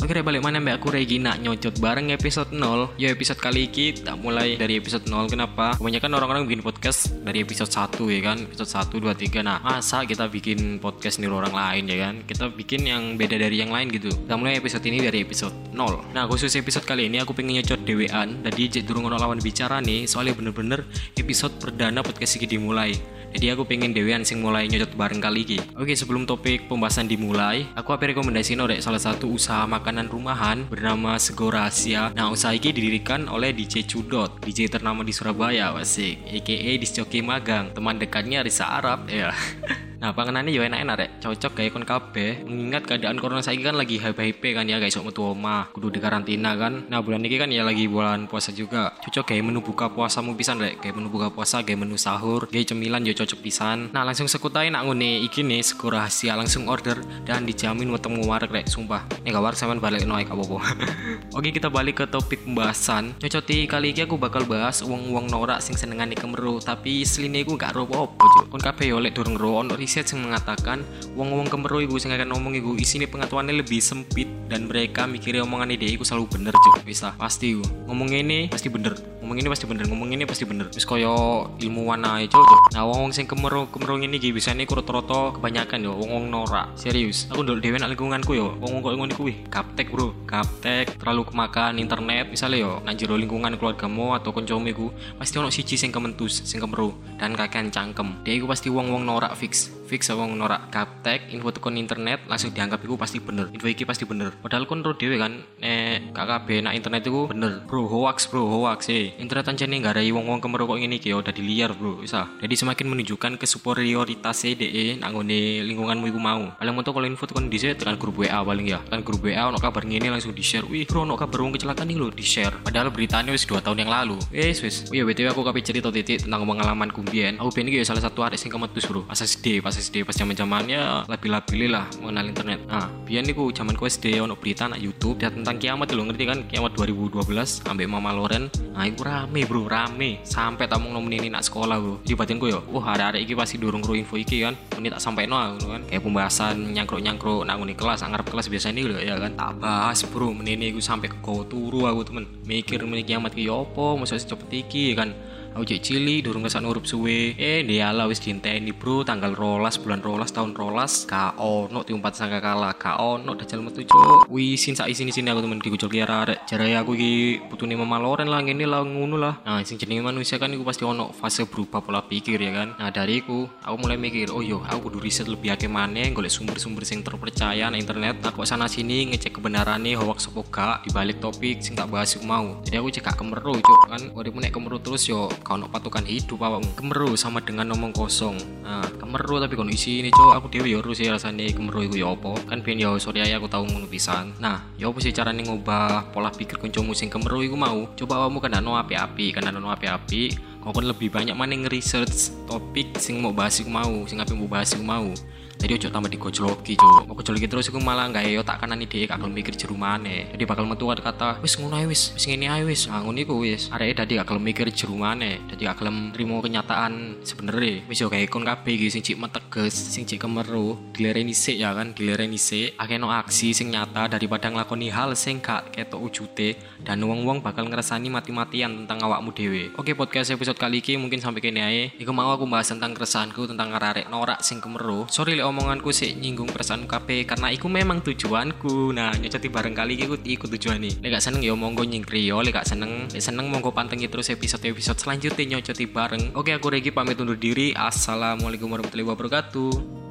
Oke deh balik mana mbak? Aku Regina nyocot bareng episode 0 Ya episode kali ini tak mulai dari episode 0 Kenapa? Kebanyakan orang-orang bikin podcast dari episode 1 ya kan? Episode 1, 2, 3 Nah masa kita bikin podcast niru orang lain ya kan? Kita bikin yang beda dari yang lain gitu. Kita mulai episode ini dari episode 0 Nah khusus episode kali ini aku pengen nyocot dewean. Cek durung lawan bicara nih Soalnya bener-bener episode perdana podcast ini dimulai jadi aku pengen dewean sing mulai nyocot bareng kali ini. Oke, sebelum topik pembahasan dimulai, aku apa rekomendasi norek salah satu usaha makanan rumahan bernama Sego Rahasia. Nah, usaha ini didirikan oleh DJ Cudot, DJ ternama di Surabaya, wasik, aka Disjoki Magang, teman dekatnya Risa Arab, ya. Nah, panganannya yo enak-enak rek, cocok kayak kon kabeh. Mengingat keadaan corona saiki kan lagi hype-hype kan ya guys, sok metu omah, kudu di karantina kan. Nah, bulan ini kan ya lagi bulan puasa juga. Cocok kayak menu buka puasamu pisan rek, kayak menu buka puasa, kayak menu sahur, kayak cemilan yo cocok pisan. Nah, langsung sekutai nak ngene iki nih sego rahasia langsung order dan dijamin wetemu warek rek, sumpah. Nih gak warek sampean balik noy apa Oke, kita balik ke topik pembahasan. Cocoti kali ini aku bakal bahas uang-uang norak sing senengane kemeru, tapi seline aku gak ro apa-apa, Kon kabeh yo lek durung ro ono riset yang mengatakan wong-wong kemeru iku sing ngomong iku isine pengetahuannya lebih sempit dan mereka mikirnya omongan ide iku selalu bener cuk. Bisa. Pasti iku ngomong ini pasti bener. Ngomong ini pasti bener. Ngomong ini pasti bener. Terus koyo ilmuwan aja cuk nah wong-wong sing kemeru kemeru ini gitu bisa nih roto-roto kebanyakan yo. Wong-wong norak. Serius. Aku dulu dewe nak lingkunganku yo. Wong-wong kok ngono kuwi kaptek bro. Kaptek terlalu kemakan internet misalnya yo nak jero lingkungan keluargamu atau koncomu iku pasti ono siji sing kementus sing kemeru dan kakean cangkem. Dia iku pasti wong-wong norak fix. Fix wong norak. Kaptek info tekon internet langsung dianggap itu pasti bener. Info iki pasti bener padahal kon ro dhewe kan eh KKB nak internet itu bener. Bro hoax bro hoax eh. Internet aja nih gak ada wong wong kemeru kok ini kyo udah diliar bro bisa jadi semakin menunjukkan kesuperioritas DE nak ngone lingkunganmu iku mau. Paling mau kalau info tekon di tekan grup WA paling ya. Kan grup WA ono kabar ngene langsung di share wih bro ono kabar wong kecelakaan nih lo di share padahal beritanya wis dua tahun yang lalu. Wis wis. Oh iya btw aku kapi cerita titik tentang pengalaman kumbien aku pengen salah satu hari sing kemetus bro. Pas SD pas SD pas zaman zamannya lebih lebih lah mengenal internet. Nah biar nih zaman ku SD ono berita nak YouTube ya tentang kiamat lo ngerti kan? Kiamat 2012 ambek Mama Loren. Nah itu rame bro rame. Sampai tamu ini nak sekolah bro. Di batin gue yo wah ada ada iki pasti dorong ro info iki kan? Ini tak sampai no kan? Kayak pembahasan nyangkruk nyangkruk nak nguni kelas anggap kelas biasa ini ya kan? Tak bahas bro menini gue sampai ke kau turu aku temen. Mikir menini kiamat ki opo masa cepet iki kan aku cek cili durung kesan urup suwe. Eh dia lah wis ini bro. Tanggal rolas bulan rolas tahun rolas. Ka ono tiumpat sangka kalah ka ono dajal metu cok wisin sak sini sini aku temen dikucul kiara arek jarai aku iki putune mama loren lah ngene lah ngono lah. Nah sing jenenge manusia kan iku pasti ono fase berubah pola pikir ya kan? Nah dari iku aku mulai mikir oh yo aku kudu riset lebih akeh maneh golek sumber-sumber sing terpercaya na internet. Aku sana sini ngecek kebenarannya hoax apa gak dibalik topik sing tak bahas mau. Jadi aku cek kemeru cok kan uripmu nek kemeru terus yo kau no patokan hidup awakmu kemeru sama dengan ngomong kosong. Nah kemeru tapi kalau isi ini cowok aku dewi ya sih rasanya kemeru itu ya apa. Kan pian ya sorry aku tahu ngono pisan. Nah ya apa sih caranya ngubah pola pikir kunjungmu sing kemeru itu mau? Coba awakmu kan no api-api kan no api-api. Kau kan lebih banyak mana research topik sing mau bahas mau sing apa mau bahas mau jadi ojo tambah digojloki cok mau gojloki terus aku malah nggak yo tak kanan ide kakak mikir jeru mana jadi bakal metu kata wis ngono ae wis wis ngene ae wis. Ah ngono iku wis. Arek dadi gak mikir jeru mana dadi gak kelem trimo kenyataan sebenarnya wis yo kayak kon kabeh iki sing cik meteges sing cik kemeru dilereni sik ya kan dilereni sik. Akeh no aksi sing nyata daripada nglakoni hal sing gak ketok wujute dan wong-wong bakal ngerasani mati-matian tentang awakmu dhewe. Oke podcast episode kali ini mungkin sampai kene ae. Iku mau aku bahas tentang keresahanku tentang arek norak sing kemeru. Sorry omonganku sih nyinggung perasaan KP karena itu memang tujuanku. Nah nyocoti bareng kali iku ikut tujuan nih lek gak seneng ya monggo nyingkri yo lek seneng lek seneng monggo pantengi terus episode-episode selanjutnya nyocoti bareng. Oke aku Regi pamit undur diri. Assalamualaikum warahmatullahi wabarakatuh